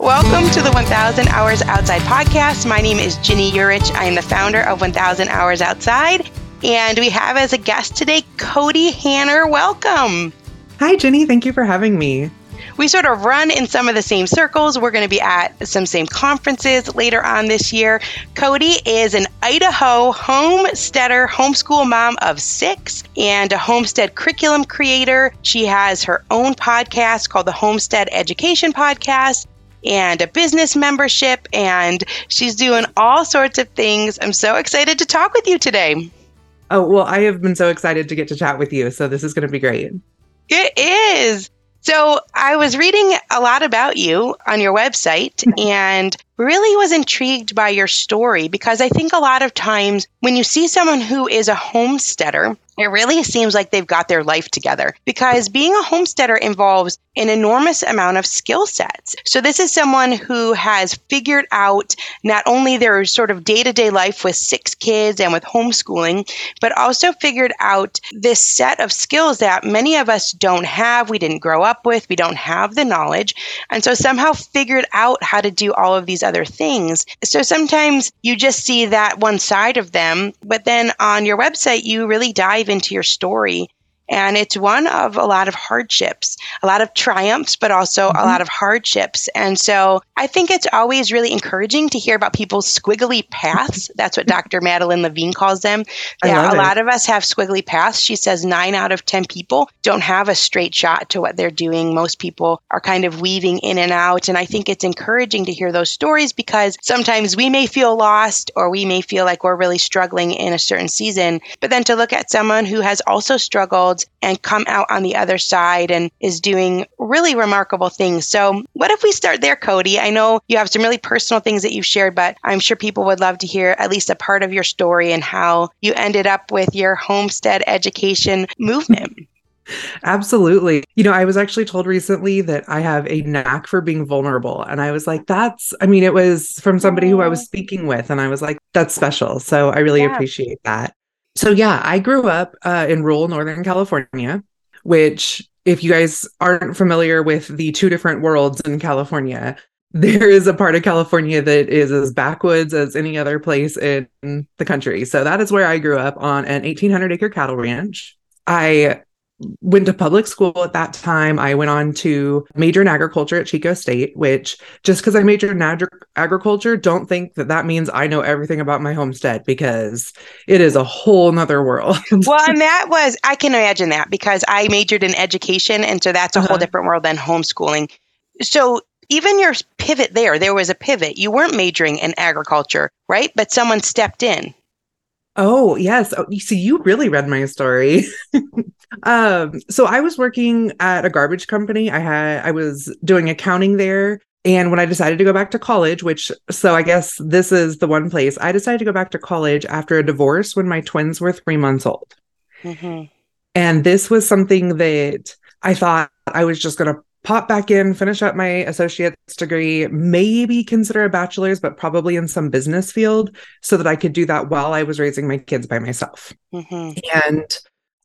Welcome to the 1000 Hours Outside podcast. My name is Ginny Yurich. I am the founder of 1000 Hours Outside. And we have as a guest today Kody Hanner. Welcome. Hi, Ginny. Thank you for having me. We sort of run in some of the same circles. We're going to be at some same conferences later on this year. Kody is an Idaho homesteader, homeschool mom of six, and a homestead curriculum creator. She has her own podcast called the Homestead Education Podcast and a business membership, and she's doing all sorts of things. I'm so excited to talk with you today. Oh, well, I have been so excited to get to chat with you. So this is going to be great. It is. So I was reading a lot about you on your website and really was intrigued by your story because I think a lot of times when you see someone who is a homesteader, it really seems like they've got their life together because being a homesteader involves an enormous amount of skill sets. So this is someone who has figured out not only their sort of day-to-day life with six kids and with homeschooling, but also figured out this set of skills that many of us don't have, we didn't grow up with, we don't have the knowledge, and so somehow figured out how to do all of these other things. So sometimes you just see that one side of them, but then on your website you really dive into your story and it's one of a lot of hardships, a lot of triumphs, but also mm-hmm. a lot of hardships. And so I think it's always really encouraging to hear about people's squiggly paths. That's what Dr. Madeline Levine calls them. Yeah, a lot of us have squiggly paths. She says nine out of 10 people don't have a straight shot to what they're doing. Most people are kind of weaving in and out. And I think it's encouraging to hear those stories because sometimes we may feel lost or we may feel like we're really struggling in a certain season. But then to look at someone who has also struggled and come out on the other side and is doing really remarkable things. So, what if we start there, Kody? I know you have some really personal things that you've shared, but I'm sure people would love to hear at least a part of your story and how you ended up with your homestead education movement. Absolutely. You know, I was actually told recently that I have a knack for being vulnerable. And I was like, that's, I mean, it was from somebody who I was oh. speaking with. And I was like, that's special. So I really yeah. appreciate that. So yeah, I grew up uh, in rural Northern California, which if you guys aren't familiar with the two different worlds in California, there is a part of California that is as backwoods as any other place in the country. So that is where I grew up on an 1800 acre cattle ranch. I went to public school at that time. I went on to major in agriculture at Chico State, which just because I majored in ag- agriculture, don't think that that means I know everything about my homestead because it is a whole nother world. well, and that was, I can imagine that because I majored in education. And so that's a uh-huh. whole different world than homeschooling. So even your pivot there, there was a pivot. You weren't majoring in agriculture, right? But someone stepped in. Oh, yes. Oh, you see, you really read my story. um, so I was working at a garbage company. I had I was doing accounting there. And when I decided to go back to college, which so I guess this is the one place I decided to go back to college after a divorce when my twins were three months old. Mm-hmm. And this was something that I thought I was just going to pop back in, finish up my associate's degree, maybe consider a bachelor's, but probably in some business field so that I could do that while I was raising my kids by myself. Mm-hmm. And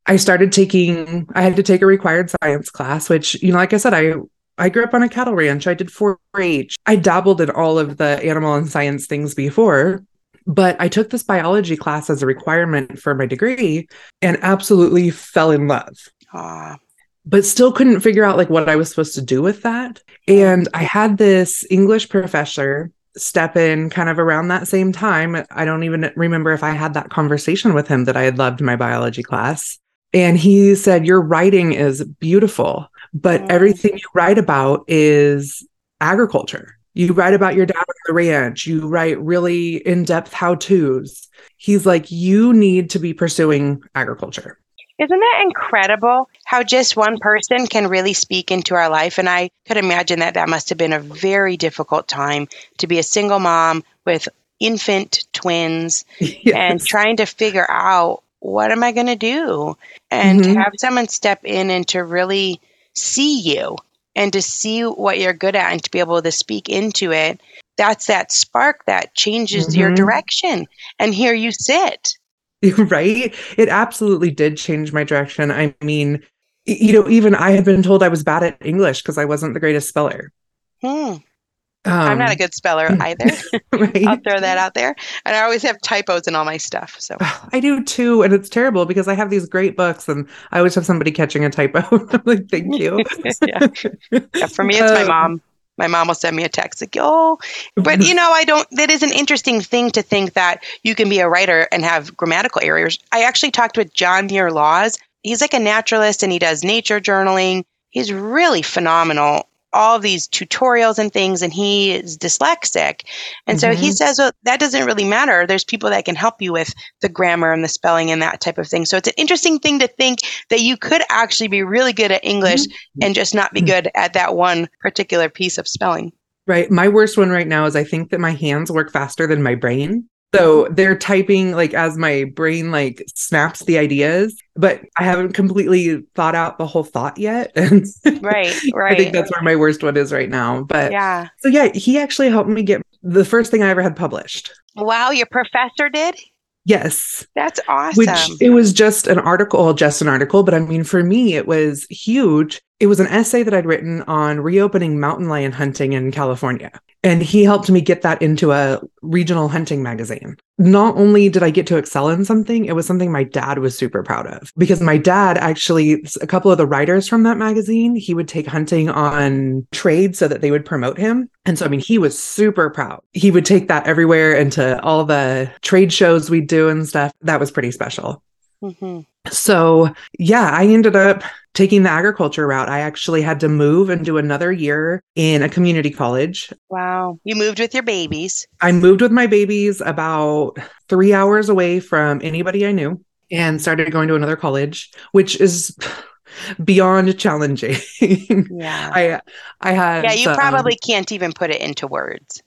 I started taking, I had to take a required science class, which, you know, like I said, I I grew up on a cattle ranch. I did 4 H. I dabbled in all of the animal and science things before, but I took this biology class as a requirement for my degree and absolutely fell in love. Ah but still couldn't figure out like what I was supposed to do with that. And I had this English professor step in kind of around that same time. I don't even remember if I had that conversation with him that I had loved my biology class. And he said, Your writing is beautiful, but mm. everything you write about is agriculture. You write about your dad on the ranch, you write really in depth how to's. He's like, You need to be pursuing agriculture. Isn't that incredible how just one person can really speak into our life? And I could imagine that that must have been a very difficult time to be a single mom with infant twins yes. and trying to figure out what am I going to do? And mm-hmm. to have someone step in and to really see you and to see what you're good at and to be able to speak into it. That's that spark that changes mm-hmm. your direction. And here you sit right? It absolutely did change my direction. I mean, you know, even I had been told I was bad at English because I wasn't the greatest speller. Hmm. I'm not a good speller either. right? I'll throw that out there. And I always have typos in all my stuff. So I do too. And it's terrible because I have these great books and I always have somebody catching a typo. I'm like, thank you. yeah. yeah. For me, it's um, my mom. My mom will send me a text like, oh, but you know, I don't, that is an interesting thing to think that you can be a writer and have grammatical errors. I actually talked with John Muir Laws. He's like a naturalist and he does nature journaling. He's really phenomenal all these tutorials and things, and he is dyslexic. And mm-hmm. so he mm-hmm. says, well, that doesn't really matter. There's people that can help you with the grammar and the spelling and that type of thing. So it's an interesting thing to think that you could actually be really good at English mm-hmm. and just not be mm-hmm. good at that one particular piece of spelling. Right. My worst one right now is I think that my hands work faster than my brain. So mm-hmm. they're typing like as my brain like snaps the ideas, but I haven't completely thought out the whole thought yet. right, right. I think that's where my worst one is right now. But yeah. So yeah, he actually helped me get the first thing I ever had published. Wow, your professor did? Yes. That's awesome. Which it was just an article, just an article, but I mean, for me, it was huge. It was an essay that I'd written on reopening mountain lion hunting in California. And he helped me get that into a regional hunting magazine. Not only did I get to excel in something, it was something my dad was super proud of because my dad actually, a couple of the writers from that magazine, he would take hunting on trade so that they would promote him. And so, I mean, he was super proud. He would take that everywhere into all the trade shows we'd do and stuff. That was pretty special. Mm-hmm. So, yeah, I ended up taking the agriculture route. I actually had to move and do another year in a community college. Wow. You moved with your babies. I moved with my babies about three hours away from anybody I knew and started going to another college, which is beyond challenging. Yeah. I I had Yeah, you um, probably can't even put it into words.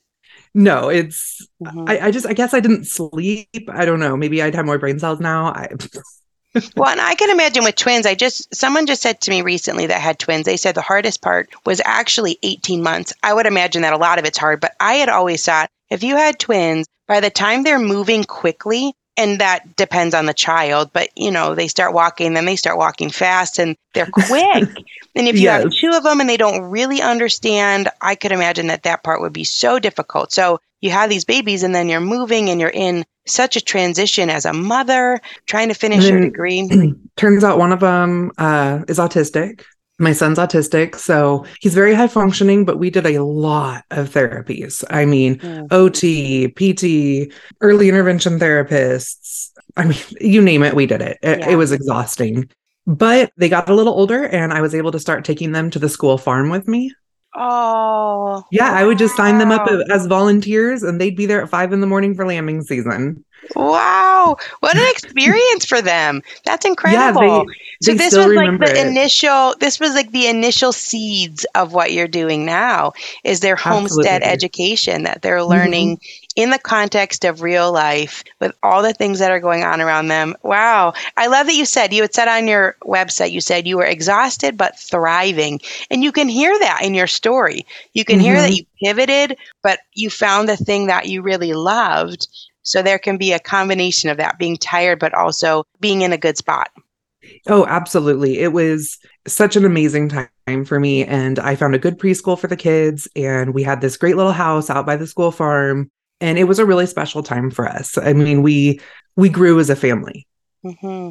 No, it's mm-hmm. I, I just I guess I didn't sleep. I don't know. Maybe I'd have more brain cells now. I well, and I can imagine with twins, I just, someone just said to me recently that had twins, they said the hardest part was actually 18 months. I would imagine that a lot of it's hard, but I had always thought if you had twins, by the time they're moving quickly, and that depends on the child, but you know, they start walking, then they start walking fast and they're quick. and if you yes. have two of them and they don't really understand, I could imagine that that part would be so difficult. So you have these babies and then you're moving and you're in such a transition as a mother trying to finish your degree. Turns out one of them uh, is autistic. My son's autistic, so he's very high functioning, but we did a lot of therapies. I mean, mm. OT, PT, early intervention therapists. I mean, you name it, we did it. It, yeah. it was exhausting. But they got a little older, and I was able to start taking them to the school farm with me. Oh. Yeah, I would just sign them up as volunteers and they'd be there at five in the morning for lambing season. Wow. What an experience for them. That's incredible. Yeah, they, so this was like the it. initial this was like the initial seeds of what you're doing now is their homestead Absolutely. education that they're learning mm-hmm. in the context of real life with all the things that are going on around them. Wow. I love that you said you had said on your website you said you were exhausted but thriving. And you can hear that in your story. You can mm-hmm. hear that mm-hmm. you pivoted but you found the thing that you really loved. So there can be a combination of that being tired but also being in a good spot. Oh, absolutely. It was such an amazing time for me. And I found a good preschool for the kids. And we had this great little house out by the school farm. And it was a really special time for us. I mean, we we grew as a family. Mm-hmm.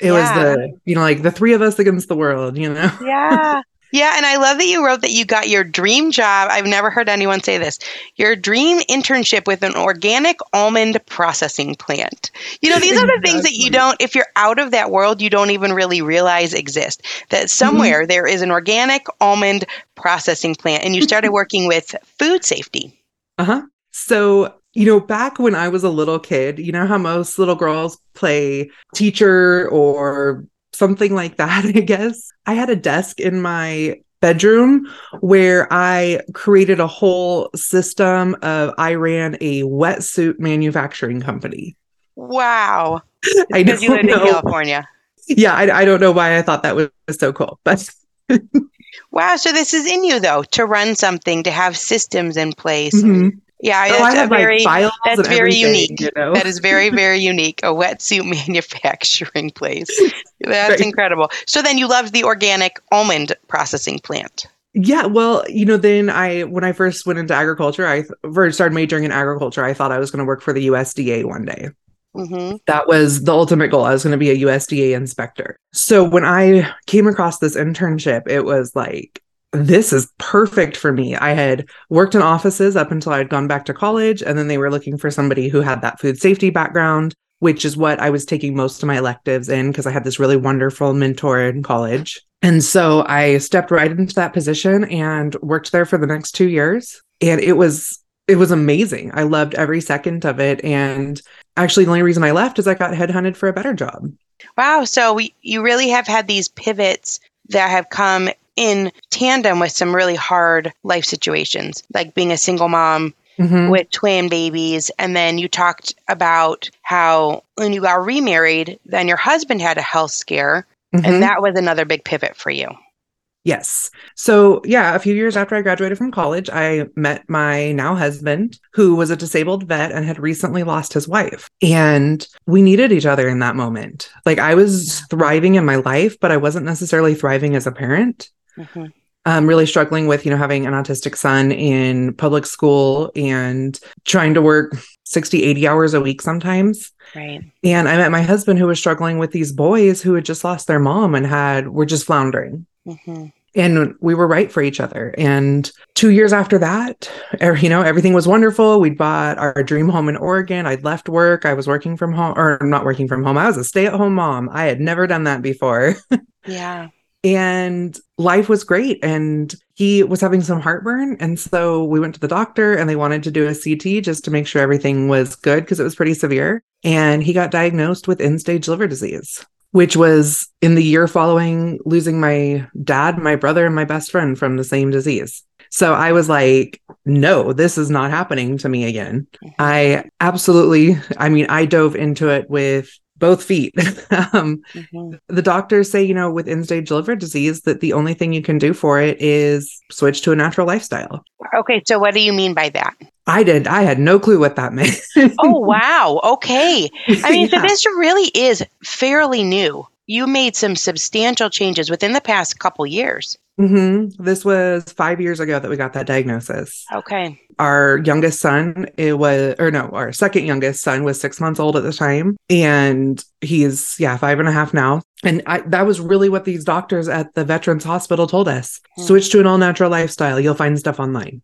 It yeah. was the, you know, like the three of us against the world, you know? Yeah. Yeah, and I love that you wrote that you got your dream job. I've never heard anyone say this. Your dream internship with an organic almond processing plant. You know, these exactly. are the things that you don't if you're out of that world, you don't even really realize exist. That somewhere mm-hmm. there is an organic almond processing plant and you started working with food safety. Uh-huh. So you know, back when I was a little kid, you know how most little girls play teacher or something like that, I guess. I had a desk in my bedroom where I created a whole system of I ran a wetsuit manufacturing company. Wow. I because you lived know. in California. Yeah, I, I don't know why I thought that was so cool, but wow. So this is in you though to run something, to have systems in place. Mm-hmm. Yeah, oh, that's very that's very unique. You know? That is very very unique. A wetsuit manufacturing place. That's right. incredible. So then you loved the organic almond processing plant. Yeah, well, you know, then I when I first went into agriculture, I first started majoring in agriculture. I thought I was going to work for the USDA one day. Mm-hmm. That was the ultimate goal. I was going to be a USDA inspector. So when I came across this internship, it was like, this is perfect for me. I had worked in offices up until I'd gone back to college, and then they were looking for somebody who had that food safety background, which is what I was taking most of my electives in because I had this really wonderful mentor in college. And so I stepped right into that position and worked there for the next two years. And it was it was amazing. I loved every second of it. And actually, the only reason I left is I got headhunted for a better job. Wow. So we, you really have had these pivots that have come in tandem with some really hard life situations, like being a single mom mm-hmm. with twin babies. And then you talked about how when you got remarried, then your husband had a health scare. Mm-hmm. And that was another big pivot for you. Yes. So, yeah, a few years after I graduated from college, I met my now husband, who was a disabled vet and had recently lost his wife. And we needed each other in that moment. Like, I was thriving in my life, but I wasn't necessarily thriving as a parent. Mm-hmm. I'm really struggling with, you know, having an autistic son in public school and trying to work 60, 80 hours a week sometimes. Right. And I met my husband who was struggling with these boys who had just lost their mom and had were just floundering. Mm-hmm and we were right for each other. And two years after that, er, you know, everything was wonderful. We'd bought our dream home in Oregon. I'd left work. I was working from home, or not working from home. I was a stay at home mom. I had never done that before. yeah. And life was great. And he was having some heartburn. And so we went to the doctor and they wanted to do a CT just to make sure everything was good because it was pretty severe. And he got diagnosed with end stage liver disease which was in the year following losing my dad, my brother, and my best friend from the same disease. So I was like, no, this is not happening to me again. Mm-hmm. I absolutely, I mean, I dove into it with both feet. um, mm-hmm. The doctors say, you know, with end stage liver disease, that the only thing you can do for it is switch to a natural lifestyle. Okay. So, what do you mean by that? I did. I had no clue what that meant. oh, wow. Okay. I mean, yeah. so this really is fairly new. You made some substantial changes within the past couple years. Mm-hmm. This was five years ago that we got that diagnosis. Okay. Our youngest son, it was, or no, our second youngest son was six months old at the time. And he's, yeah, five and a half now. And I, that was really what these doctors at the Veterans Hospital told us hmm. switch to an all natural lifestyle. You'll find stuff online.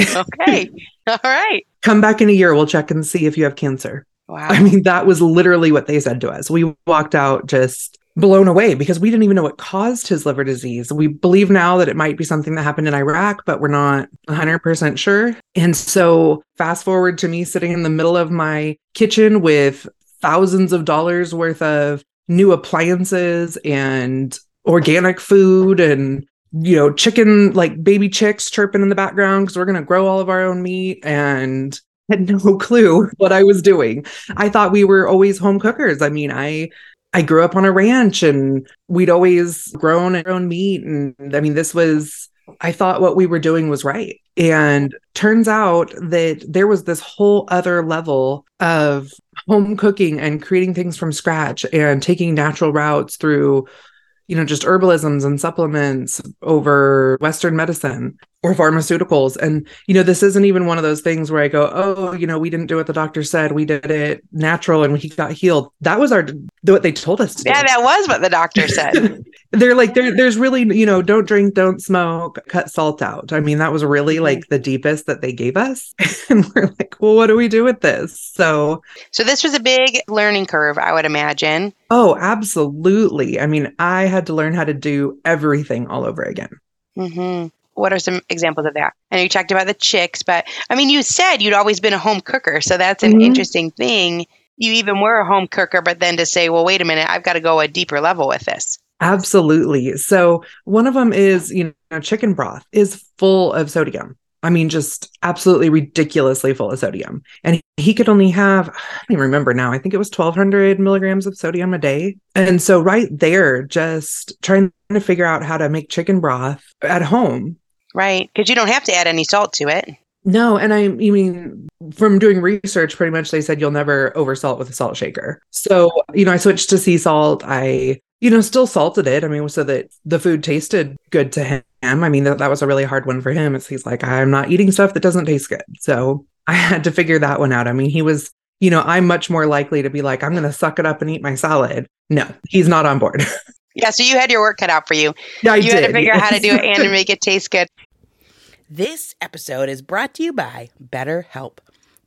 okay. all right. Come back in a year. We'll check and see if you have cancer. Wow. I mean, that was literally what they said to us. We walked out just blown away because we didn't even know what caused his liver disease. We believe now that it might be something that happened in Iraq, but we're not 100% sure. And so, fast forward to me sitting in the middle of my kitchen with thousands of dollars worth of new appliances and organic food and you know chicken like baby chicks chirping in the background because we're going to grow all of our own meat and had no clue what I was doing. I thought we were always home cookers. I mean, I I grew up on a ranch and we'd always grown our own meat. And I mean, this was, I thought what we were doing was right. And turns out that there was this whole other level of home cooking and creating things from scratch and taking natural routes through you know, just herbalisms and supplements over Western medicine or pharmaceuticals. And, you know, this isn't even one of those things where I go, oh, you know, we didn't do what the doctor said. We did it natural and he got healed. That was our, what they told us to Yeah, do. that was what the doctor said. They're like, there, there's really, you know, don't drink, don't smoke, cut salt out. I mean, that was really like the deepest that they gave us. and we're like, well, what do we do with this? So, so this was a big learning curve, I would imagine. Oh, absolutely. I mean, I had to learn how to do everything all over again. Mm-hmm. What are some examples of that? And you talked about the chicks, but I mean, you said you'd always been a home cooker. So that's an mm-hmm. interesting thing. You even were a home cooker, but then to say, well, wait a minute, I've got to go a deeper level with this. Absolutely. So one of them is, you know, chicken broth is full of sodium. I mean, just absolutely ridiculously full of sodium. And he could only have, I don't even remember now, I think it was 1200 milligrams of sodium a day. And so, right there, just trying to figure out how to make chicken broth at home. Right. Because you don't have to add any salt to it. No, and I, I mean, from doing research, pretty much they said you'll never oversalt with a salt shaker. So, you know, I switched to sea salt. I you know, still salted it. I mean, so that the food tasted good to him. I mean, that, that was a really hard one for him. It's, he's like, I'm not eating stuff that doesn't taste good. So I had to figure that one out. I mean, he was, you know, I'm much more likely to be like, I'm going to suck it up and eat my salad. No, he's not on board. Yeah, so you had your work cut out for you. Yeah, I you did, had to figure out how to do it and to make it taste good. This episode is brought to you by BetterHelp.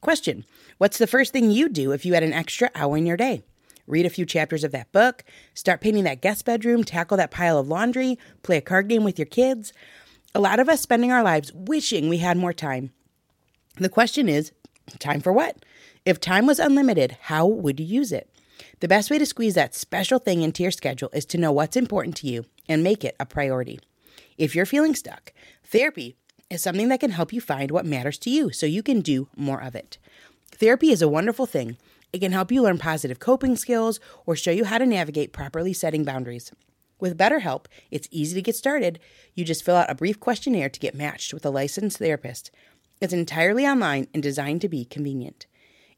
Question What's the first thing you do if you had an extra hour in your day? Read a few chapters of that book, start painting that guest bedroom, tackle that pile of laundry, play a card game with your kids. A lot of us spending our lives wishing we had more time. The question is time for what? If time was unlimited, how would you use it? The best way to squeeze that special thing into your schedule is to know what's important to you and make it a priority. If you're feeling stuck, therapy is something that can help you find what matters to you so you can do more of it. Therapy is a wonderful thing. It can help you learn positive coping skills or show you how to navigate properly setting boundaries. With BetterHelp, it's easy to get started. You just fill out a brief questionnaire to get matched with a licensed therapist. It's entirely online and designed to be convenient.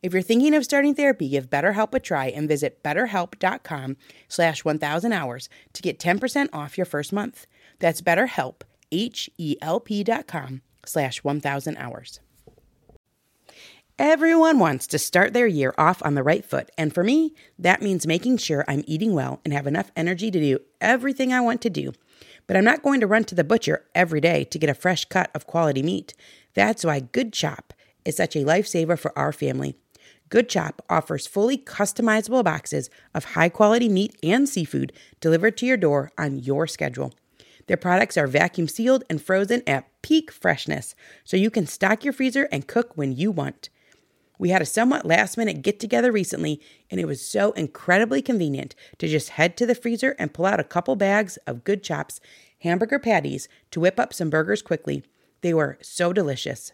If you're thinking of starting therapy, give BetterHelp a try and visit betterhelp.com slash 1000 hours to get 10% off your first month. That's betterhelp, H-E-L-P dot com slash 1000 hours. Everyone wants to start their year off on the right foot, and for me, that means making sure I'm eating well and have enough energy to do everything I want to do. But I'm not going to run to the butcher every day to get a fresh cut of quality meat. That's why Good Chop is such a lifesaver for our family. Good Chop offers fully customizable boxes of high quality meat and seafood delivered to your door on your schedule. Their products are vacuum sealed and frozen at peak freshness, so you can stock your freezer and cook when you want. We had a somewhat last minute get together recently, and it was so incredibly convenient to just head to the freezer and pull out a couple bags of Good Chops hamburger patties to whip up some burgers quickly. They were so delicious.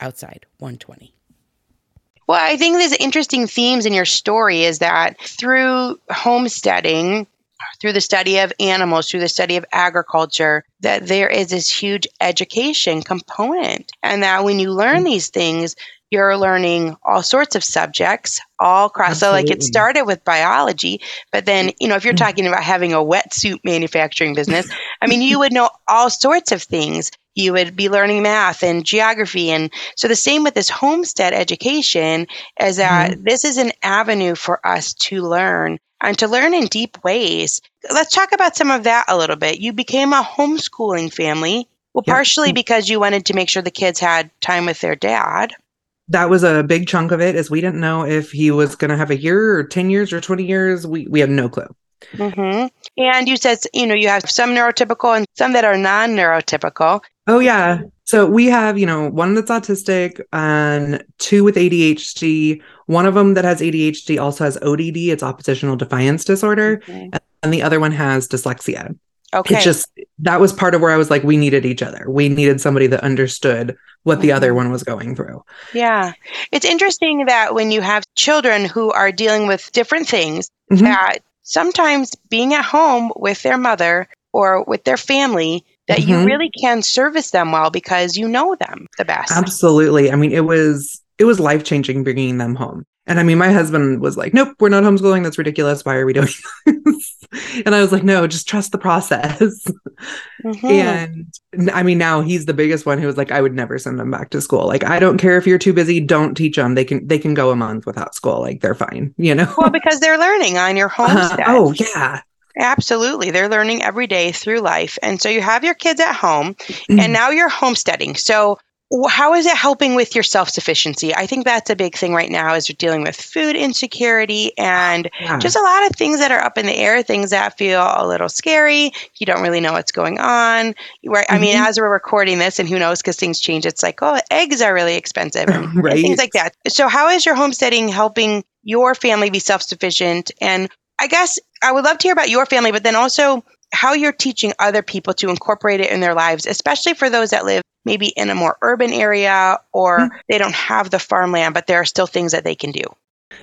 outside 120. Well, I think there's interesting themes in your story is that through homesteading, through the study of animals, through the study of agriculture, that there is this huge education component. And that when you learn mm. these things, you're learning all sorts of subjects all across. So, like, it started with biology, but then, you know, if you're mm. talking about having a wetsuit manufacturing business, I mean, you would know all sorts of things. You would be learning math and geography. And so, the same with this homestead education is that mm-hmm. this is an avenue for us to learn and to learn in deep ways. Let's talk about some of that a little bit. You became a homeschooling family. Well, partially because you wanted to make sure the kids had time with their dad. That was a big chunk of it is we didn't know if he was going to have a year or 10 years or 20 years. We, we had no clue. Hmm And you said, you know, you have some neurotypical and some that are non neurotypical. oh yeah. So we have you know one that's autistic and two with adhd one of them that has adhd also has odd it's oppositional defiance disorder. And the other one has dyslexia. Okay. it's just that was part of where i was like we needed each other we needed somebody that understood what the other Mhm. one was going through yeah. It's interesting that when you have children who are dealing with different things, Mhm. that sometimes being at home with their mother or with their family, that you Mhm. really can service them well because you know them the best. Absolutely. I mean, it was it was life changing bringing them home. And I mean, my husband was like, "Nope, we're not homeschooling. That's ridiculous. Why are we doing this?" And I was like, "No, just trust the process." Mhm. And I mean, now he's the biggest one who was like, "I would never send them back to school. Like, I don't care if you're too busy. Don't teach them. They can they can go a month without school. Like, they're fine. You know." well, because they're learning on your Uh, homestead. oh yeah. Absolutely. They're learning every day through life. And so you have your kids at home Mm-hmm. and now you're homesteading. So how is it helping with your self-sufficiency? I think that's a big thing right now is you're dealing with food insecurity and Yeah. just a lot of things that are up in the air, things that feel a little scary. You don't really know what's going on. Right? I mean, Mhm. as we're recording this and who knows because things change, it's like, oh, eggs are really expensive and, and things like that. So how is your homesteading helping your family be self-sufficient and I guess I would love to hear about your family, but then also how you're teaching other people to incorporate it in their lives, especially for those that live maybe in a more urban area or mm-hmm. they don't have the farmland, but there are still things that they can do.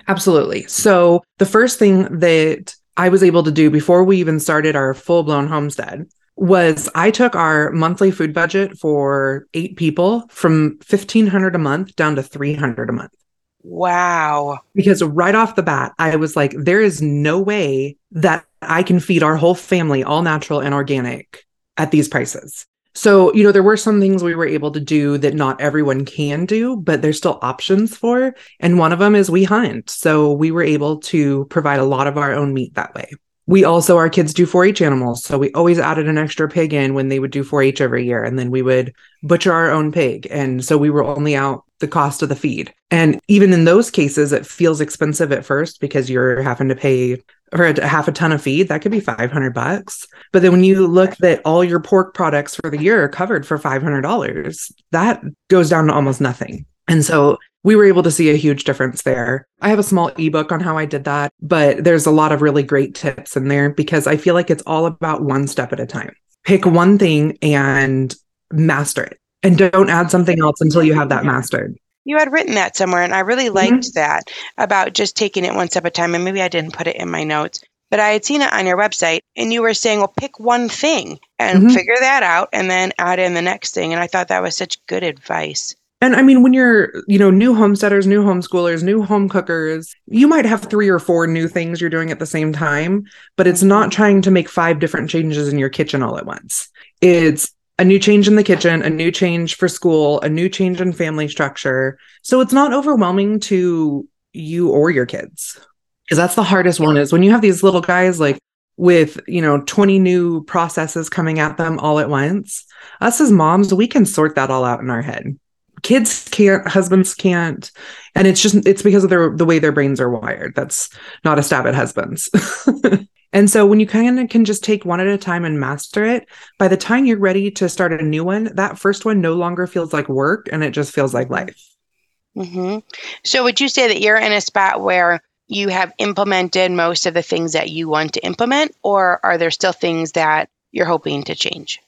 Absolutely. So, the first thing that I was able to do before we even started our full blown homestead was I took our monthly food budget for eight people from 1500 a month down to 300 a month. Wow. Because right off the bat, I was like, there is no way that I can feed our whole family all natural and organic at these prices. So, you know, there were some things we were able to do that not everyone can do, but there's still options for. And one of them is we hunt. So we were able to provide a lot of our own meat that way. We also, our kids do 4 H animals. So we always added an extra pig in when they would do 4 H every year. And then we would butcher our own pig. And so we were only out the cost of the feed. And even in those cases, it feels expensive at first because you're having to pay for a, half a ton of feed. That could be 500 bucks. But then when you look that all your pork products for the year are covered for $500, that goes down to almost nothing. And so we were able to see a huge difference there. I have a small ebook on how I did that, but there's a lot of really great tips in there because I feel like it's all about one step at a time. Pick one thing and master it and don't add something else until you have that mastered. You had written that somewhere, and I really liked mm-hmm. that about just taking it one step at a time. And maybe I didn't put it in my notes, but I had seen it on your website, and you were saying, well, pick one thing and mm-hmm. figure that out, and then add in the next thing. And I thought that was such good advice. And I mean, when you're, you know, new homesteaders, new homeschoolers, new home cookers, you might have three or four new things you're doing at the same time, but it's not trying to make five different changes in your kitchen all at once. It's a new change in the kitchen, a new change for school, a new change in family structure. So it's not overwhelming to you or your kids. Because that's the hardest one is when you have these little guys like with, you know, 20 new processes coming at them all at once. Us as moms, we can sort that all out in our head. Kids can't, husbands can't. And it's just it's because of their the way their brains are wired. That's not a stab at husbands. And so when you kind of can just take one at a time and master it, by the time you're ready to start a new one, that first one no longer feels like work and it just feels like life. Mm-hmm. So would you say that you're in a spot where you have implemented most of the things that you want to implement, or are there still things that you're hoping to change?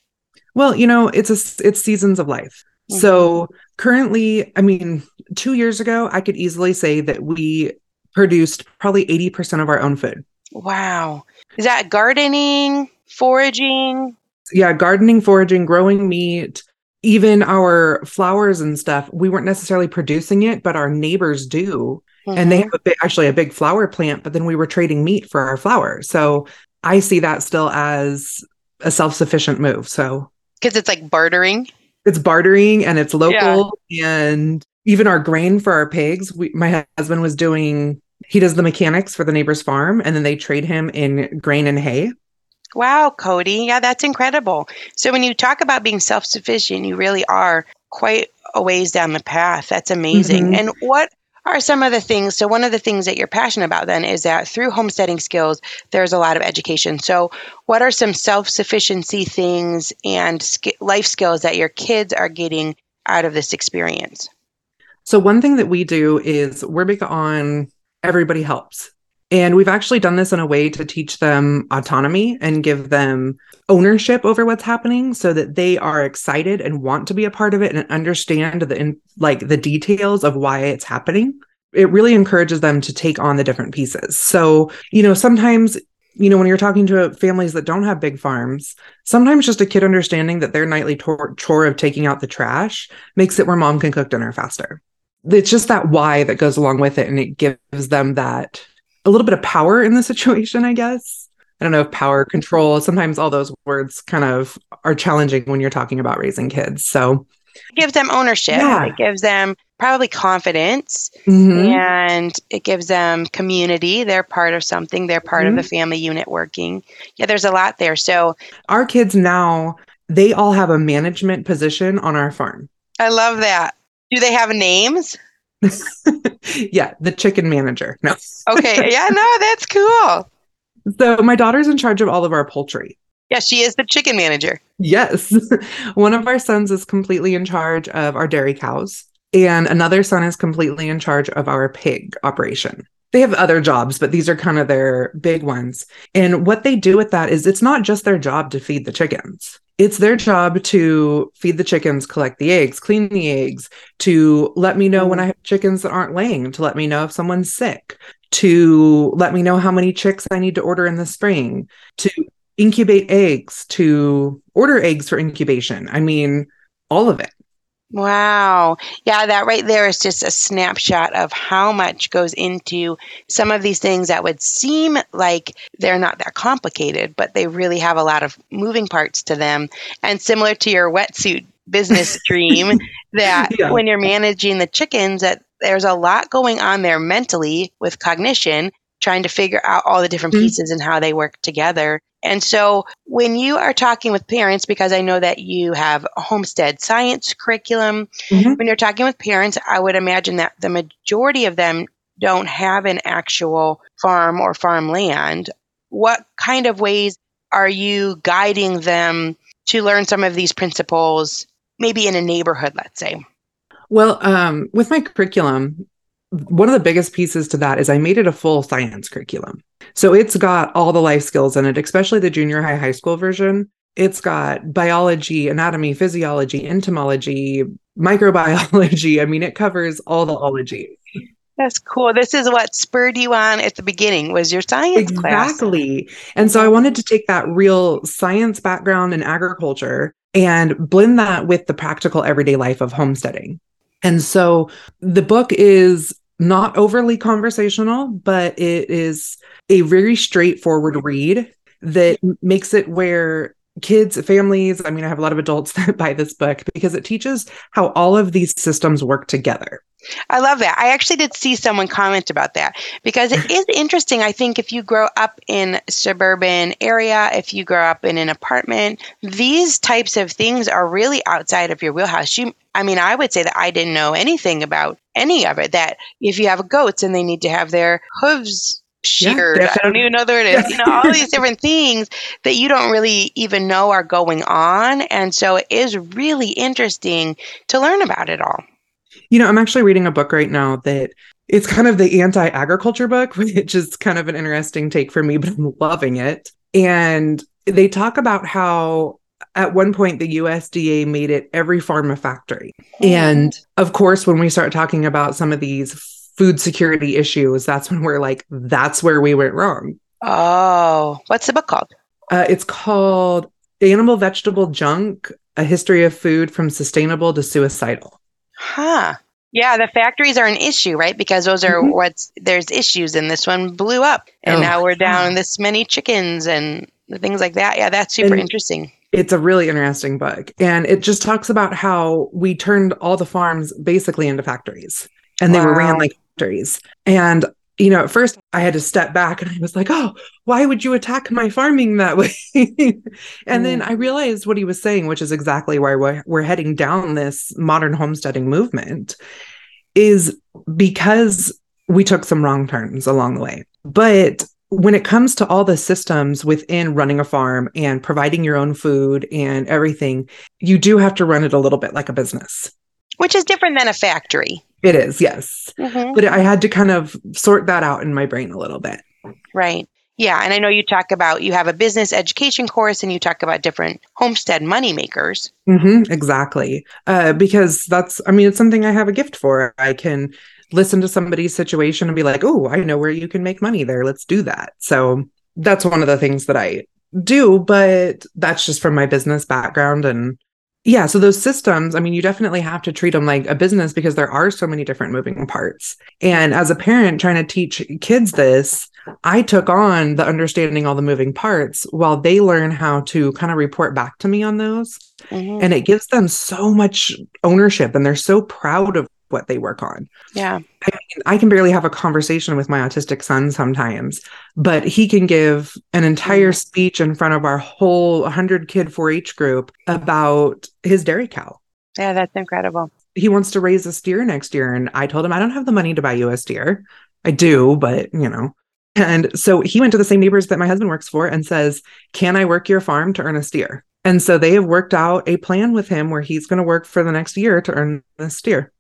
Well, you know, it's a it's seasons of life. Mm-hmm. So currently, I mean, two years ago, I could easily say that we produced probably 80% of our own food. Wow. Is that gardening, foraging? Yeah, gardening, foraging, growing meat, even our flowers and stuff. We weren't necessarily producing it, but our neighbors do. Mm-hmm. And they mm-hmm. have a big, actually a big flower plant, but then we were trading meat for our flowers. So I see that still as a self sufficient move. So, because it's like bartering. It's bartering and it's local. Yeah. And even our grain for our pigs, we, my husband was doing he does the mechanics for the neighbor's farm and then they trade him in grain and hay. Wow, Kody. Yeah, that's incredible. So when you talk about being self sufficient, you really are quite a ways down the path. That's amazing. Mm-hmm. And what are some of the things? So, one of the things that you're passionate about then is that through homesteading skills, there's a lot of education. So, what are some self sufficiency things and sk- life skills that your kids are getting out of this experience? So, one thing that we do is we're big on everybody helps. And we've actually done this in a way to teach them autonomy and give them ownership over what's happening so that they are excited and want to be a part of it and understand the in, like the details of why it's happening. It really encourages them to take on the different pieces. So, you know, sometimes you know, when you're talking to families that don't have big farms, sometimes just a kid understanding that their nightly tor- chore of taking out the trash makes it where mom can cook dinner faster it's just that why that goes along with it and it gives them that a little bit of power in the situation i guess. I don't know if power control sometimes all those words kind of are challenging when you're talking about raising kids so. It gives them ownership. Yeah. it gives them probably confidence mm-hmm. and it gives them community. They're part of something. They're part mm-hmm. of the family unit working. Yeah there's a lot there. So our kids now they all have a management position on our farm. I love that do they have names? yeah, the chicken manager. No. okay. Yeah, no, that's cool. So my daughter's in charge of all of our poultry. Yeah, she is the chicken manager. Yes. One of our sons is completely in charge of our dairy cows, and another son is completely in charge of our pig operation. They have other jobs, but these are kind of their big ones. And what they do with that is it's not just their job to feed the chickens. It's their job to feed the chickens, collect the eggs, clean the eggs, to let me know when mm. I have chickens that aren't laying, to let me know if someone's sick, to let me know how many chicks I need to order in the spring, to incubate eggs, to order eggs for incubation. I mean, all of it. Wow. Yeah, that right there is just a snapshot of how much goes into some of these things that would seem like they're not that complicated, but they really have a lot of moving parts to them. And similar to your wetsuit business dream, that yeah. when you're managing the chickens, that there's a lot going on there mentally with cognition, trying to figure out all the different mm-hmm. pieces and how they work together. And so when you are talking with parents, because I know that you have a homestead science curriculum, mm-hmm. when you're talking with parents, I would imagine that the majority of them don't have an actual farm or farmland. What kind of ways are you guiding them to learn some of these principles, maybe in a neighborhood, let's say? Well, um, with my curriculum, one of the biggest pieces to that is I made it a full science curriculum. So it's got all the life skills in it, especially the junior high high school version. It's got biology, anatomy, physiology, entomology, microbiology. I mean, it covers all the ology. That's cool. This is what spurred you on at the beginning was your science exactly. class. Exactly. And so I wanted to take that real science background in agriculture and blend that with the practical everyday life of homesteading. And so the book is not overly conversational, but it is a very straightforward read that makes it where kids, families, I mean, I have a lot of adults that buy this book because it teaches how all of these systems work together. I love that. I actually did see someone comment about that because it is interesting. I think if you grow up in suburban area, if you grow up in an apartment, these types of things are really outside of your wheelhouse. You I mean, I would say that I didn't know anything about any of it. That if you have goats and they need to have their hooves sheared, yeah, I don't even know where it is. You know, all these different things that you don't really even know are going on. And so it is really interesting to learn about it all. You know, I'm actually reading a book right now that it's kind of the anti agriculture book, which is kind of an interesting take for me, but I'm loving it. And they talk about how at one point the USDA made it every farm a factory. Mm. And of course, when we start talking about some of these food security issues, that's when we're like, that's where we went wrong. Oh, what's the book called? Uh, it's called Animal Vegetable Junk A History of Food from Sustainable to Suicidal. Huh. Yeah, the factories are an issue, right? Because those are mm-hmm. what's there's issues, and this one blew up, and oh, now we're down yeah. this many chickens and things like that. Yeah, that's super and, interesting it's a really interesting book. And it just talks about how we turned all the farms basically into factories and they wow. were ran like factories. And, you know, at first I had to step back and I was like, oh, why would you attack my farming that way? and mm. then I realized what he was saying, which is exactly why we're, we're heading down this modern homesteading movement, is because we took some wrong turns along the way. But when it comes to all the systems within running a farm and providing your own food and everything, you do have to run it a little bit like a business. Which is different than a factory. It is, yes. Mm-hmm. But I had to kind of sort that out in my brain a little bit. Right. Yeah. And I know you talk about, you have a business education course and you talk about different homestead money makers. Mm-hmm, exactly. Uh, because that's, I mean, it's something I have a gift for. I can listen to somebody's situation and be like, oh, I know where you can make money there. Let's do that. So that's one of the things that I do, but that's just from my business background. And yeah, so those systems, I mean, you definitely have to treat them like a business because there are so many different moving parts. And as a parent trying to teach kids this, I took on the understanding all the moving parts while they learn how to kind of report back to me on those. Mm-hmm. And it gives them so much ownership and they're so proud of what they work on. Yeah. I, mean, I can barely have a conversation with my autistic son sometimes, but he can give an entire mm. speech in front of our whole 100 kid 4 H group about his dairy cow. Yeah, that's incredible. He wants to raise a steer next year. And I told him, I don't have the money to buy you a steer. I do, but you know. And so he went to the same neighbors that my husband works for and says, Can I work your farm to earn a steer? And so they have worked out a plan with him where he's going to work for the next year to earn a steer.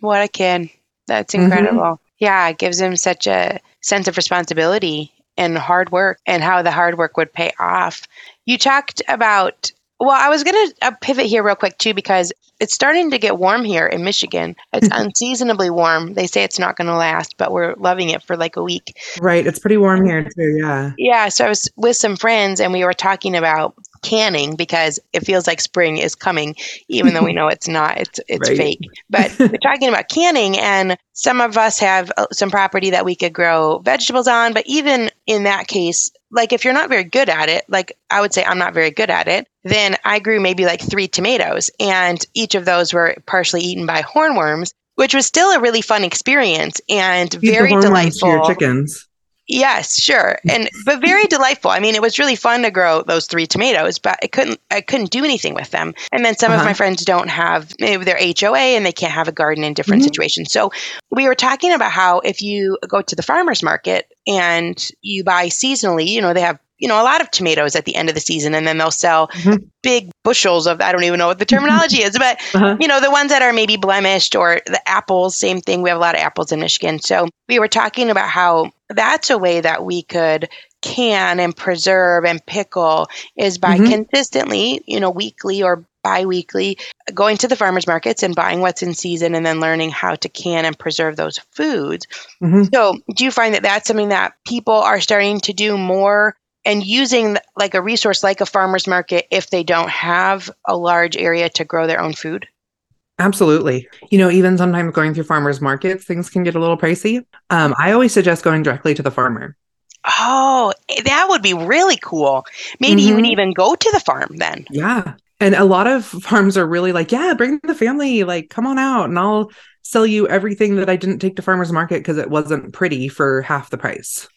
What a kid. That's mm-hmm. incredible. Mm-hmm. Yeah, it gives him such a sense of responsibility and hard work and how the hard work would pay off. You talked about well, I was going to uh, pivot here real quick too because it's starting to get warm here in Michigan. It's unseasonably warm. They say it's not going to last, but we're loving it for like a week. Right. It's pretty warm here too. Yeah. Yeah. So I was with some friends and we were talking about canning because it feels like spring is coming, even though we know it's not. It's it's right. fake. But we're talking about canning, and some of us have uh, some property that we could grow vegetables on. But even in that case, like if you're not very good at it, like I would say I'm not very good at it, then I grew maybe like three tomatoes, and each of those were partially eaten by hornworms, which was still a really fun experience and very delightful. your chickens. Yes, sure. And but very delightful. I mean, it was really fun to grow those three tomatoes, but I couldn't I couldn't do anything with them. And then some uh-huh. of my friends don't have maybe they're HOA and they can't have a garden in different mm-hmm. situations. So we were talking about how if you go to the farmers market and you buy seasonally, you know, they have you know, a lot of tomatoes at the end of the season, and then they'll sell mm-hmm. big bushels of, I don't even know what the terminology is, but, uh-huh. you know, the ones that are maybe blemished or the apples, same thing. We have a lot of apples in Michigan. So we were talking about how that's a way that we could can and preserve and pickle is by mm-hmm. consistently, you know, weekly or bi-weekly going to the farmers markets and buying what's in season and then learning how to can and preserve those foods mm-hmm. so do you find that that's something that people are starting to do more and using like a resource like a farmer's market if they don't have a large area to grow their own food? Absolutely. You know, even sometimes going through farmers markets, things can get a little pricey. Um, I always suggest going directly to the farmer. Oh, that would be really cool. Maybe mm-hmm. you would mm-hmm. even go to the farm then. Yeah. And a lot of farms are really like, yeah, bring the family, like, come on out and I'll sell you everything that I didn't take to farmers market because it wasn't pretty for half the price.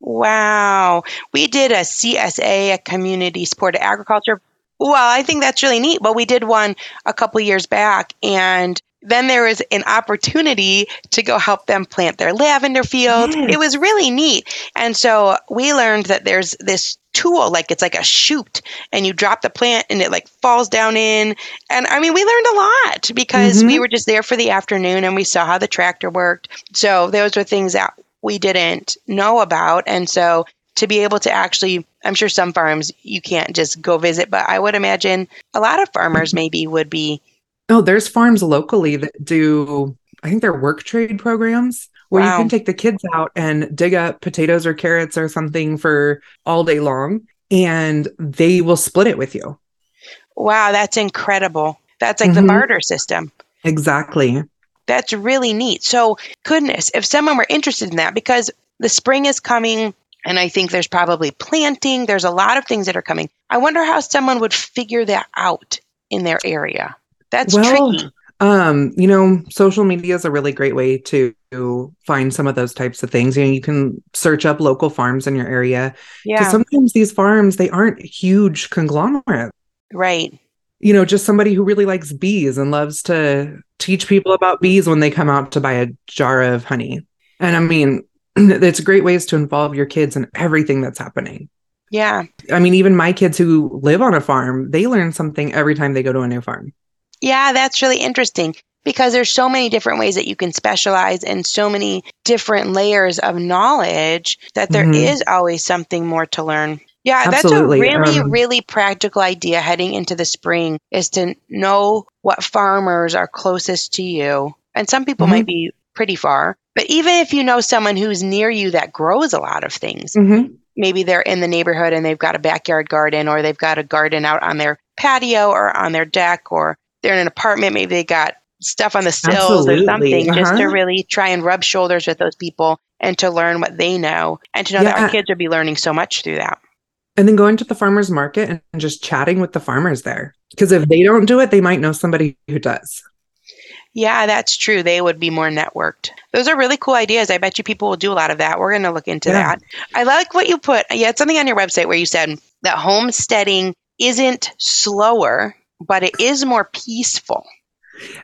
Wow. We did a CSA, a community supported agriculture. Well, I think that's really neat. Well, we did one a couple years back and then there was an opportunity to go help them plant their lavender fields. Yes. It was really neat. And so we learned that there's this tool, like it's like a chute, and you drop the plant and it like falls down in. And I mean, we learned a lot because mm-hmm. we were just there for the afternoon and we saw how the tractor worked. So those were things that we didn't know about. And so to be able to actually, I'm sure some farms you can't just go visit, but I would imagine a lot of farmers maybe would be. Oh, there's farms locally that do, I think they're work trade programs where wow. you can take the kids out and dig up potatoes or carrots or something for all day long and they will split it with you. Wow, that's incredible. That's like mm-hmm. the barter system. Exactly. That's really neat. So, goodness, if someone were interested in that, because the spring is coming, and I think there's probably planting, there's a lot of things that are coming. I wonder how someone would figure that out in their area. That's well, tricky. Um, you know, social media is a really great way to find some of those types of things. You know, you can search up local farms in your area. Yeah. Sometimes these farms they aren't huge conglomerates. Right you know, just somebody who really likes bees and loves to teach people about bees when they come out to buy a jar of honey. And I mean, it's great ways to involve your kids in everything that's happening. Yeah. I mean, even my kids who live on a farm, they learn something every time they go to a new farm. Yeah, that's really interesting because there's so many different ways that you can specialize and so many different layers of knowledge that there mm-hmm. is always something more to learn. Yeah, Absolutely. that's a really, um, really practical idea heading into the spring is to know what farmers are closest to you. And some people mm-hmm. might be pretty far, but even if you know someone who's near you that grows a lot of things, mm-hmm. maybe they're in the neighborhood and they've got a backyard garden or they've got a garden out on their patio or on their deck or they're in an apartment, maybe they got stuff on the sills Absolutely. or something, uh-huh. just to uh-huh. really try and rub shoulders with those people and to learn what they know and to know yeah. that our kids would be learning so much through that. And then going to the farmer's market and just chatting with the farmers there. Because if they don't do it, they might know somebody who does. Yeah, that's true. They would be more networked. Those are really cool ideas. I bet you people will do a lot of that. We're going to look into yeah. that. I like what you put. You had something on your website where you said that homesteading isn't slower, but it is more peaceful.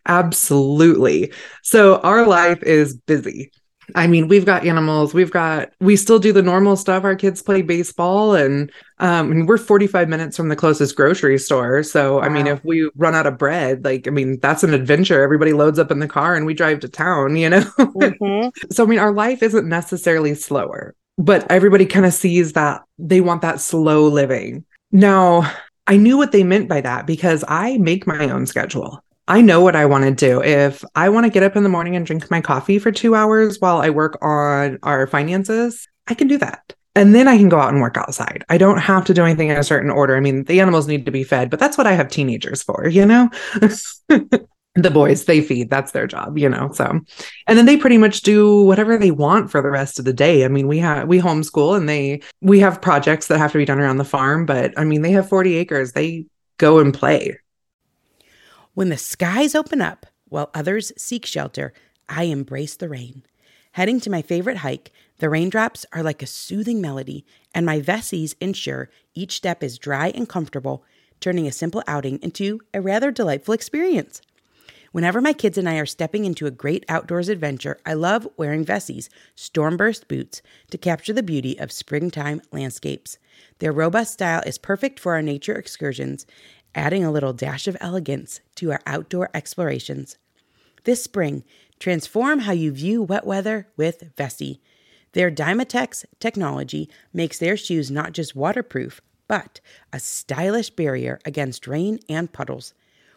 Absolutely. So our life is busy. I mean, we've got animals. We've got, we still do the normal stuff. Our kids play baseball and, um, and we're 45 minutes from the closest grocery store. So, wow. I mean, if we run out of bread, like, I mean, that's an adventure. Everybody loads up in the car and we drive to town, you know? Mm-hmm. so, I mean, our life isn't necessarily slower, but everybody kind of sees that they want that slow living. Now, I knew what they meant by that because I make my own schedule. I know what I want to do. If I want to get up in the morning and drink my coffee for two hours while I work on our finances, I can do that. And then I can go out and work outside. I don't have to do anything in a certain order. I mean, the animals need to be fed, but that's what I have teenagers for, you know? the boys, they feed. That's their job, you know? So, and then they pretty much do whatever they want for the rest of the day. I mean, we have, we homeschool and they, we have projects that have to be done around the farm, but I mean, they have 40 acres. They go and play when the skies open up while others seek shelter, I embrace the rain. Heading to my favorite hike, the raindrops are like a soothing melody, and my Vessies ensure each step is dry and comfortable, turning a simple outing into a rather delightful experience. Whenever my kids and I are stepping into a great outdoors adventure, I love wearing Vessies, stormburst boots, to capture the beauty of springtime landscapes. Their robust style is perfect for our nature excursions, adding a little dash of elegance to our outdoor explorations. This spring, transform how you view wet weather with Vessi. Their Dymatex technology makes their shoes not just waterproof, but a stylish barrier against rain and puddles.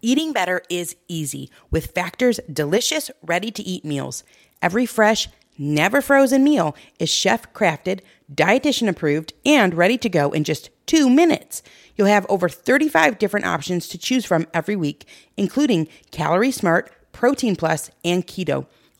Eating better is easy with Factor's delicious, ready-to-eat meals. Every fresh, never frozen meal is chef crafted, dietitian approved, and ready to go in just two minutes. You'll have over 35 different options to choose from every week, including Calorie Smart, Protein Plus, and Keto.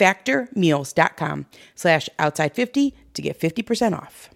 factormeals.com slash outside50 to get 50% off.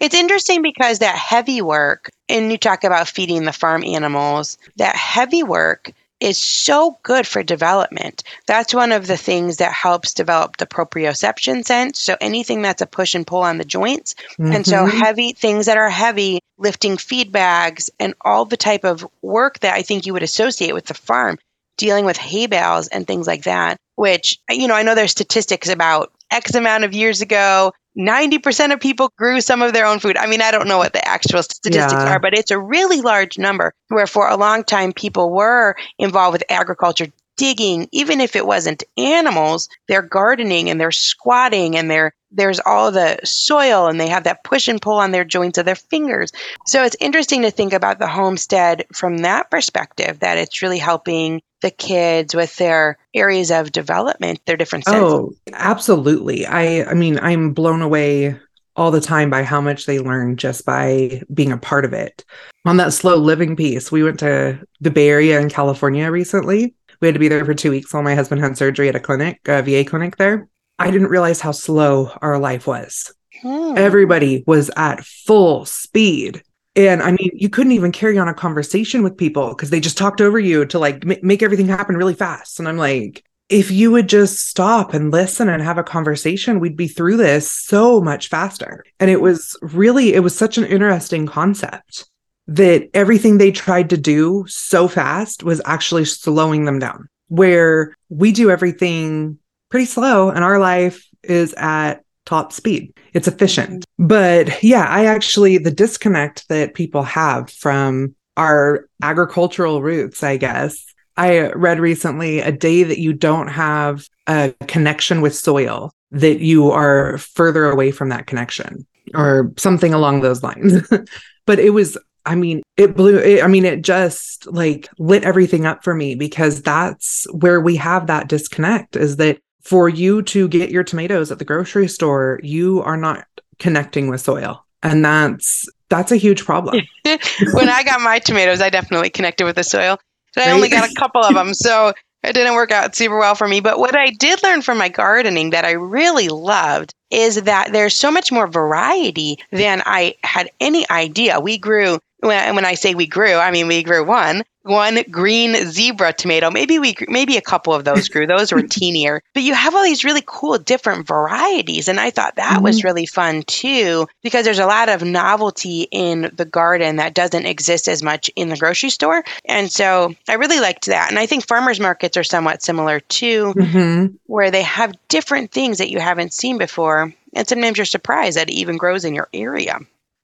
It's interesting because that heavy work, and you talk about feeding the farm animals, that heavy work is so good for development. That's one of the things that helps develop the proprioception sense. So anything that's a push and pull on the joints. Mm-hmm. And so mm-hmm. heavy things that are heavy, lifting feed bags and all the type of work that I think you would associate with the farm, dealing with hay bales and things like that, which, you know, I know there's statistics about X amount of years ago, 90% of people grew some of their own food. I mean, I don't know what the actual statistics yeah. are, but it's a really large number where for a long time people were involved with agriculture digging, even if it wasn't animals, they're gardening and they're squatting and they're there's all the soil and they have that push and pull on their joints of their fingers. So it's interesting to think about the homestead from that perspective that it's really helping the kids with their areas of development, their different senses. Oh, absolutely. I I mean, I'm blown away all the time by how much they learn just by being a part of it. On that slow living piece, we went to the Bay Area in California recently. We had to be there for two weeks while my husband had surgery at a clinic, a VA clinic there. I didn't realize how slow our life was. Hmm. Everybody was at full speed. And I mean, you couldn't even carry on a conversation with people because they just talked over you to like m- make everything happen really fast. And I'm like, if you would just stop and listen and have a conversation, we'd be through this so much faster. And it was really, it was such an interesting concept that everything they tried to do so fast was actually slowing them down, where we do everything pretty slow and our life is at top speed. It's efficient. Mm-hmm. But yeah, I actually, the disconnect that people have from our agricultural roots, I guess. I read recently a day that you don't have a connection with soil, that you are further away from that connection or something along those lines. but it was I mean, it blew, it, I mean, it just like lit everything up for me because that's where we have that disconnect is that for you to get your tomatoes at the grocery store, you are not connecting with soil. And that's that's a huge problem. when I got my tomatoes, I definitely connected with the soil. But I only got a couple of them, so it didn't work out super well for me. But what I did learn from my gardening that I really loved is that there's so much more variety than I had any idea. We grew when, when I say we grew, I mean we grew one, one green zebra tomato. Maybe we maybe a couple of those grew. Those were teenier. But you have all these really cool different varieties and I thought that mm-hmm. was really fun too because there's a lot of novelty in the garden that doesn't exist as much in the grocery store. And so I really liked that. And I think farmers markets are somewhat similar too mm-hmm. where they have different things that you haven't seen before. And sometimes you're surprised that it even grows in your area.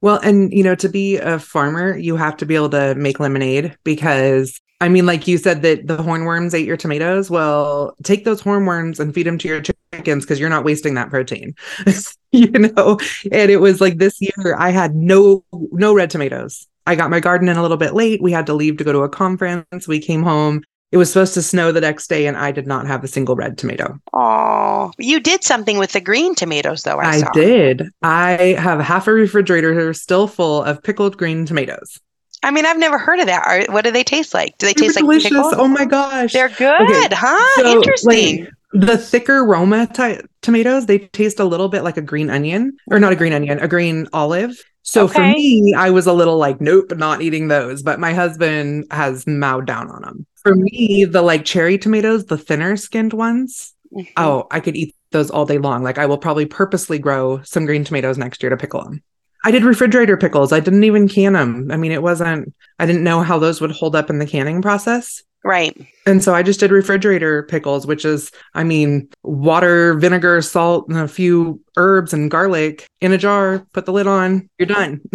Well, and you know, to be a farmer, you have to be able to make lemonade because I mean, like you said that the hornworms ate your tomatoes. Well, take those hornworms and feed them to your chickens because you're not wasting that protein. you know, and it was like this year I had no no red tomatoes. I got my garden in a little bit late. We had to leave to go to a conference. We came home it was supposed to snow the next day, and I did not have a single red tomato. Oh, you did something with the green tomatoes, though. I, I did. I have half a refrigerator still full of pickled green tomatoes. I mean, I've never heard of that. what do they taste like? Do they taste like pickles? Oh my gosh, they're good, okay. huh? So, Interesting. Like, the thicker Roma t- tomatoes, they taste a little bit like a green onion, or not a green onion, a green olive. So okay. for me, I was a little like, nope, not eating those. But my husband has mowed down on them. For me, the like cherry tomatoes, the thinner skinned ones, mm-hmm. oh, I could eat those all day long. Like I will probably purposely grow some green tomatoes next year to pickle them. I did refrigerator pickles. I didn't even can them. I mean, it wasn't, I didn't know how those would hold up in the canning process. Right. And so I just did refrigerator pickles, which is, I mean, water, vinegar, salt, and a few herbs and garlic in a jar, put the lid on, you're done.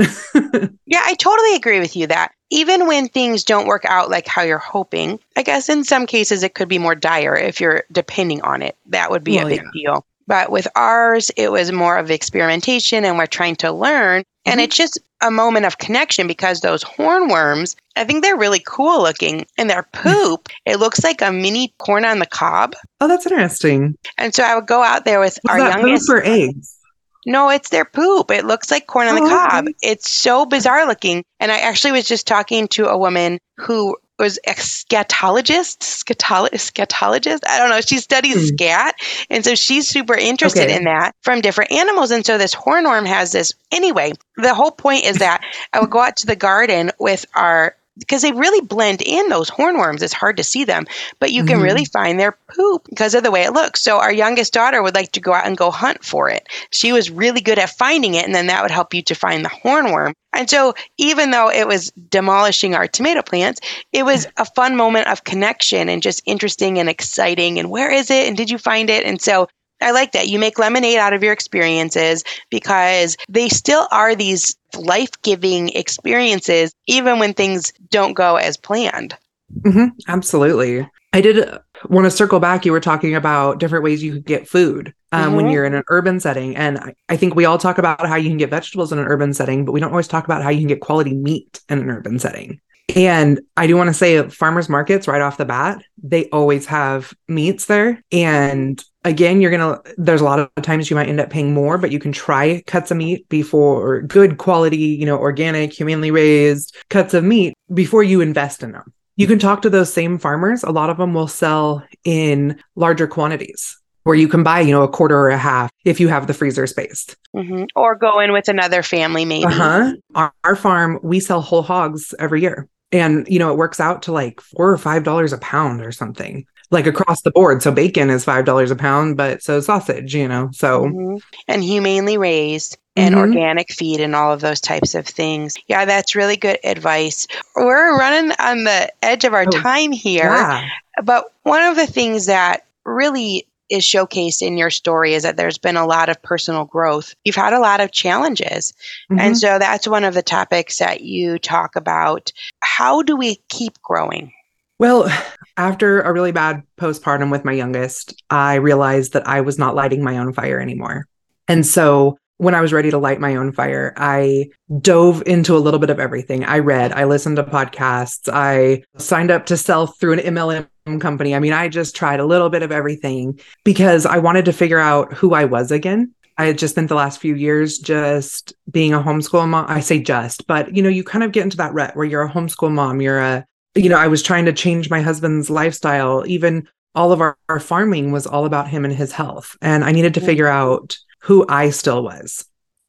yeah, I totally agree with you that even when things don't work out like how you're hoping, I guess in some cases it could be more dire if you're depending on it. That would be well, a big yeah. deal. But with ours, it was more of experimentation and we're trying to learn. And mm-hmm. it's just a moment of connection because those hornworms, I think they're really cool looking. And their poop, it looks like a mini corn on the cob. Oh, that's interesting. And so I would go out there with Was our that youngest. Poop or eggs? No, it's their poop. It looks like corn on the oh, cob. Okay. It's so bizarre looking. And I actually was just talking to a woman who was a scatologist, scatolo- scatologist. I don't know. She studies mm. scat. And so she's super interested okay. in that from different animals. And so this hornworm has this. Anyway, the whole point is that I would go out to the garden with our because they really blend in those hornworms. It's hard to see them, but you can mm-hmm. really find their poop because of the way it looks. So our youngest daughter would like to go out and go hunt for it. She was really good at finding it, and then that would help you to find the hornworm. And so even though it was demolishing our tomato plants, it was a fun moment of connection and just interesting and exciting. And where is it? And did you find it? And so I like that. You make lemonade out of your experiences because they still are these life giving experiences, even when things don't go as planned. Mm-hmm, absolutely. I did want to circle back. You were talking about different ways you could get food um, mm-hmm. when you're in an urban setting. And I, I, think we all talk about how you can get vegetables in an urban setting, but we don't always talk about how you can get quality meat in an urban setting. And I do want to say farmers markets right off the bat, they always have meats there. And again, you're going to, there's a lot of times you might end up paying more, but you can try cuts of meat before good quality, you know, organic, humanely raised cuts of meat before you invest in them. You can talk to those same farmers. A lot of them will sell in larger quantities where you can buy, you know, a quarter or a half if you have the freezer space. Mm-hmm. Or go in with another family, maybe. Uh-huh. Our, our farm, we sell whole hogs every year. And, you know, it works out to like four or five dollars a pound or something. like across the board. So bacon is five dollars a pound, but so sausage, you know. So Mhm. and humanely raised and Mhm. organic feed and all of those types of things. Yeah, that's really good advice. We're running on the edge of our Oh, time here, yeah. but one of the things that really is showcased in your story is that there's been a lot of personal growth. You've had a lot of challenges. And Mhm. so that's one of the topics that you talk about. How do we keep growing? Well, after a really bad postpartum with my youngest, I realized that I was not lighting my own fire anymore. And so when I was ready to light my own fire, I dove into a little bit of everything. I read, I listened to podcasts, I signed up to sell through an MLM company. I mean, I just tried a little bit of everything because I wanted to figure out who I was again. I had just spent the last few years just being a homeschool mom. I say just, but you know, you kind of get into that rut where you're a homeschool mom, you're a you know, I was trying to change my husband's lifestyle. Even all of our, our farming was all about him and his health. And I needed to Mhm. figure out who I still was.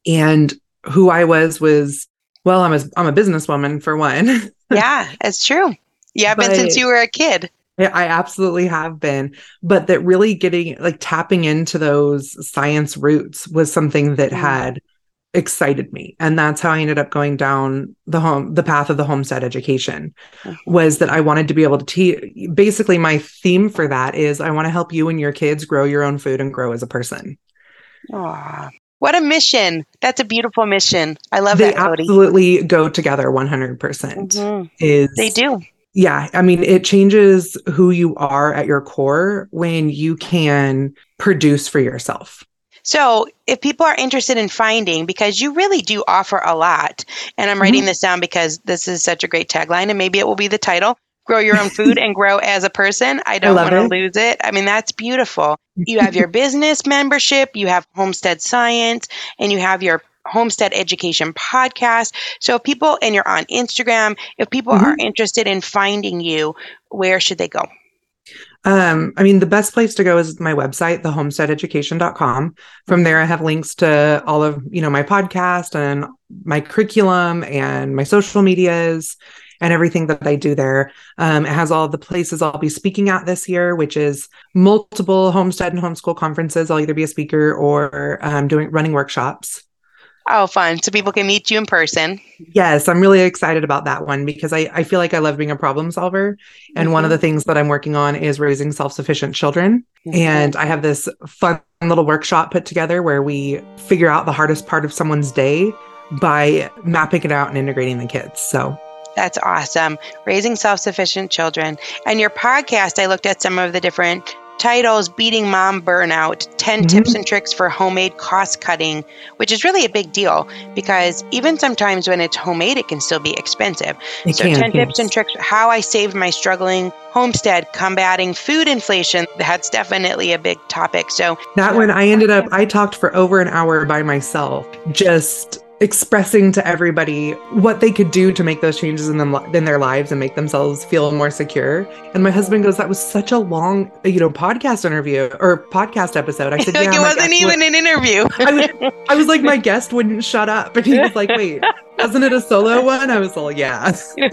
And who I was was, well, I'm a, I'm a businesswoman for one. yeah, it's true. Yeah, been since you were a kid. Yeah, I absolutely have been. But that really getting like tapping into those science roots was something that had excited me. And that's how I ended up going down the home the path of the homestead education Mhm. was that I wanted to be able to teach basically my theme for that is I want to help you and your kids grow your own food and grow as a person. Aw, what a mission. That's a beautiful mission. I love they that, Kody. absolutely go together 100%. percent Mhm. Is They do. Yeah, I mean, it changes who you are at your core when you can produce for yourself. So, if people are interested in finding, because you really do offer a lot, and I'm Mm-hmm. writing this down because this is such a great tagline, and maybe it will be the title Grow Your Own Food and Grow as a Person. I don't want to lose it. I mean, that's beautiful. You have your business membership, you have Homestead Science, and you have your Homestead Education podcast. So, if people, and you're on Instagram, if people Mhm. are interested in finding you, where should they go? Um, I mean, the best place to go is my website, thehomesteadeducation.com. From there, I have links to all of, you know, my podcast and my curriculum and my social medias and everything that I do there. Um, it has all the places I'll be speaking at this year, which is multiple homestead and homeschool conferences. I'll either be a speaker or um, doing running workshops. Oh, fun. So, people can meet you in person. Yes, I'm really excited about that one because I, I feel like I love being a problem solver. And one of the things that I'm working on is raising self sufficient children. Mhm. And I have this fun little workshop put together where we figure out the hardest part of someone's day by mapping it out and integrating the kids. So, That's awesome. Raising self sufficient children. And your podcast, I looked at some of the different titles Beating Mom Burnout 10 Mhm. Tips and Tricks for Homemade Cost Cutting, which is really a big deal because even sometimes when it's homemade, it can still be expensive. it so, can, 10 tips and tricks how I saved my struggling homestead, combating food inflation. That's definitely a big topic. So, That one, I ended up, I talked for over an hour by myself, just expressing to everybody what they could do to make those changes in them in their lives and make themselves feel more secure. And my husband goes, "That was such a long, you know, podcast interview or podcast episode." I said, like "Yeah." it wasn't even would- an interview. I was, I was like, my guest wouldn't shut up, and he was like, "Wait, wasn't it a solo one?" I was like, "Yeah."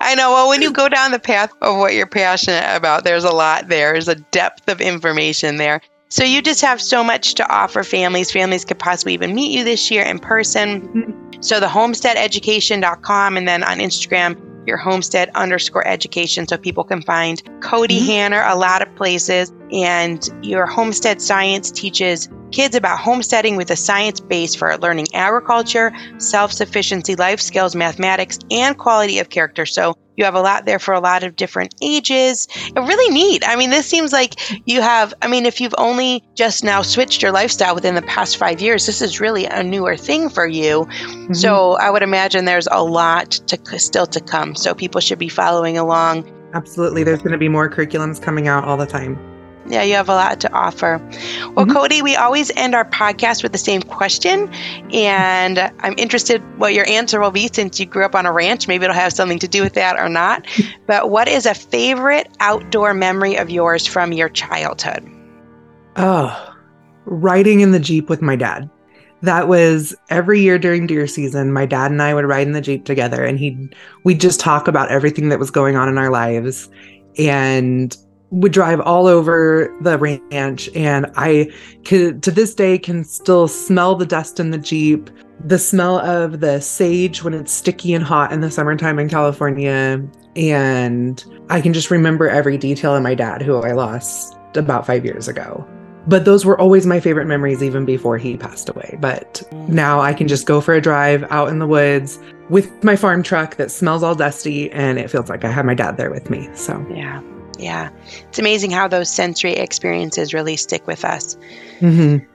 I know. Well, when you go down the path of what you're passionate about, there's a lot there. There's a depth of information there. So you just have so much to offer families. Families could possibly even meet you this year in person. So the homesteadeducation.com and then on Instagram, your homestead underscore education so people can find Kody Mhm. Hanner a lot of places. And your homestead science teaches kids about homesteading with a science base for learning agriculture, self sufficiency, life skills, mathematics, and quality of character. So you have a lot there for a lot of different ages. Really neat. I mean, this seems like you have, I mean, if you've only just now switched your lifestyle within the past five years, this is really a newer thing for you. Mm-hmm. So I would imagine there's a lot to still to come. So people should be following along. absolutely, there's going to be more curriculums coming out all the time. Yeah, you have a lot to offer. Well, Mhm. Kody, we always end our podcast with the same question. And I'm interested what your answer will be since you grew up on a ranch. Maybe it'll have something to do with that or not. but what is a favorite outdoor memory of yours from your childhood? Oh, riding in the Jeep with my dad. That was every year during deer season. My dad and I would ride in the Jeep together and he'd we'd just talk about everything that was going on in our lives. and would drive all over the ranch and i could to this day can still smell the dust in the jeep the smell of the sage when it's sticky and hot in the summertime in california and i can just remember every detail of my dad who i lost about five years ago. But those were always my favorite memories even before he passed away. But now i can just go for a drive out in the woods with my farm truck that smells all dusty and it feels like i have my dad there with me so. Yeah. Yeah. It's amazing how those sensory experiences really stick with us. mhm.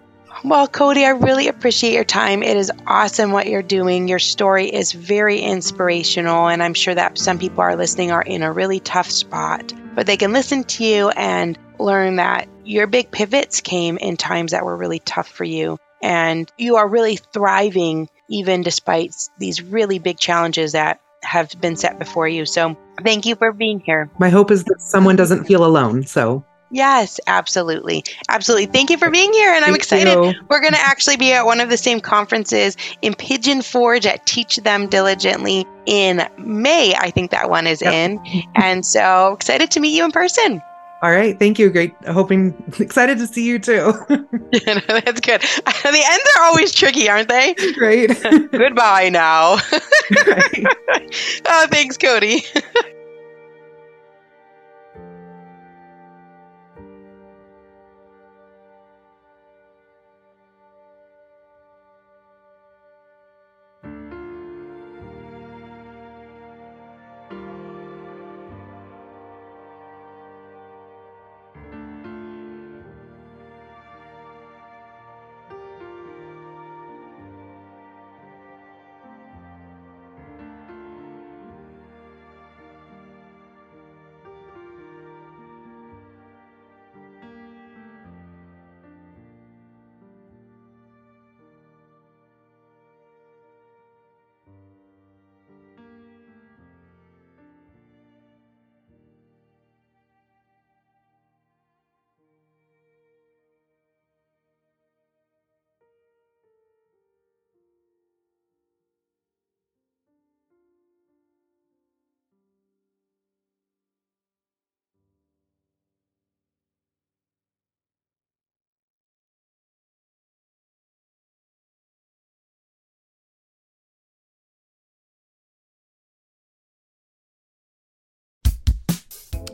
Well, Kody, I really appreciate your time. It is awesome what you're doing. Your story is very inspirational, and I'm sure that some people are listening are in a really tough spot, but they can listen to you and learn that your big pivots came in times that were really tough for you, and you are really thriving even despite these really big challenges that have been set before you. So, thank you for being here. my hope is that someone doesn't feel alone so Yes, absolutely. Absolutely. Thank you for being here, and I'm Thank excited. you. We're going to actually be at one of the same conferences in Pigeon Forge at Teach Them Diligently in May. I think that one is Yep. in. And so excited to meet you in person. All right thank you great hoping excited to see you too Yeah, That's good. The ends are always tricky, aren't they? great Goodbye now. Right. oh, thanks, Kody.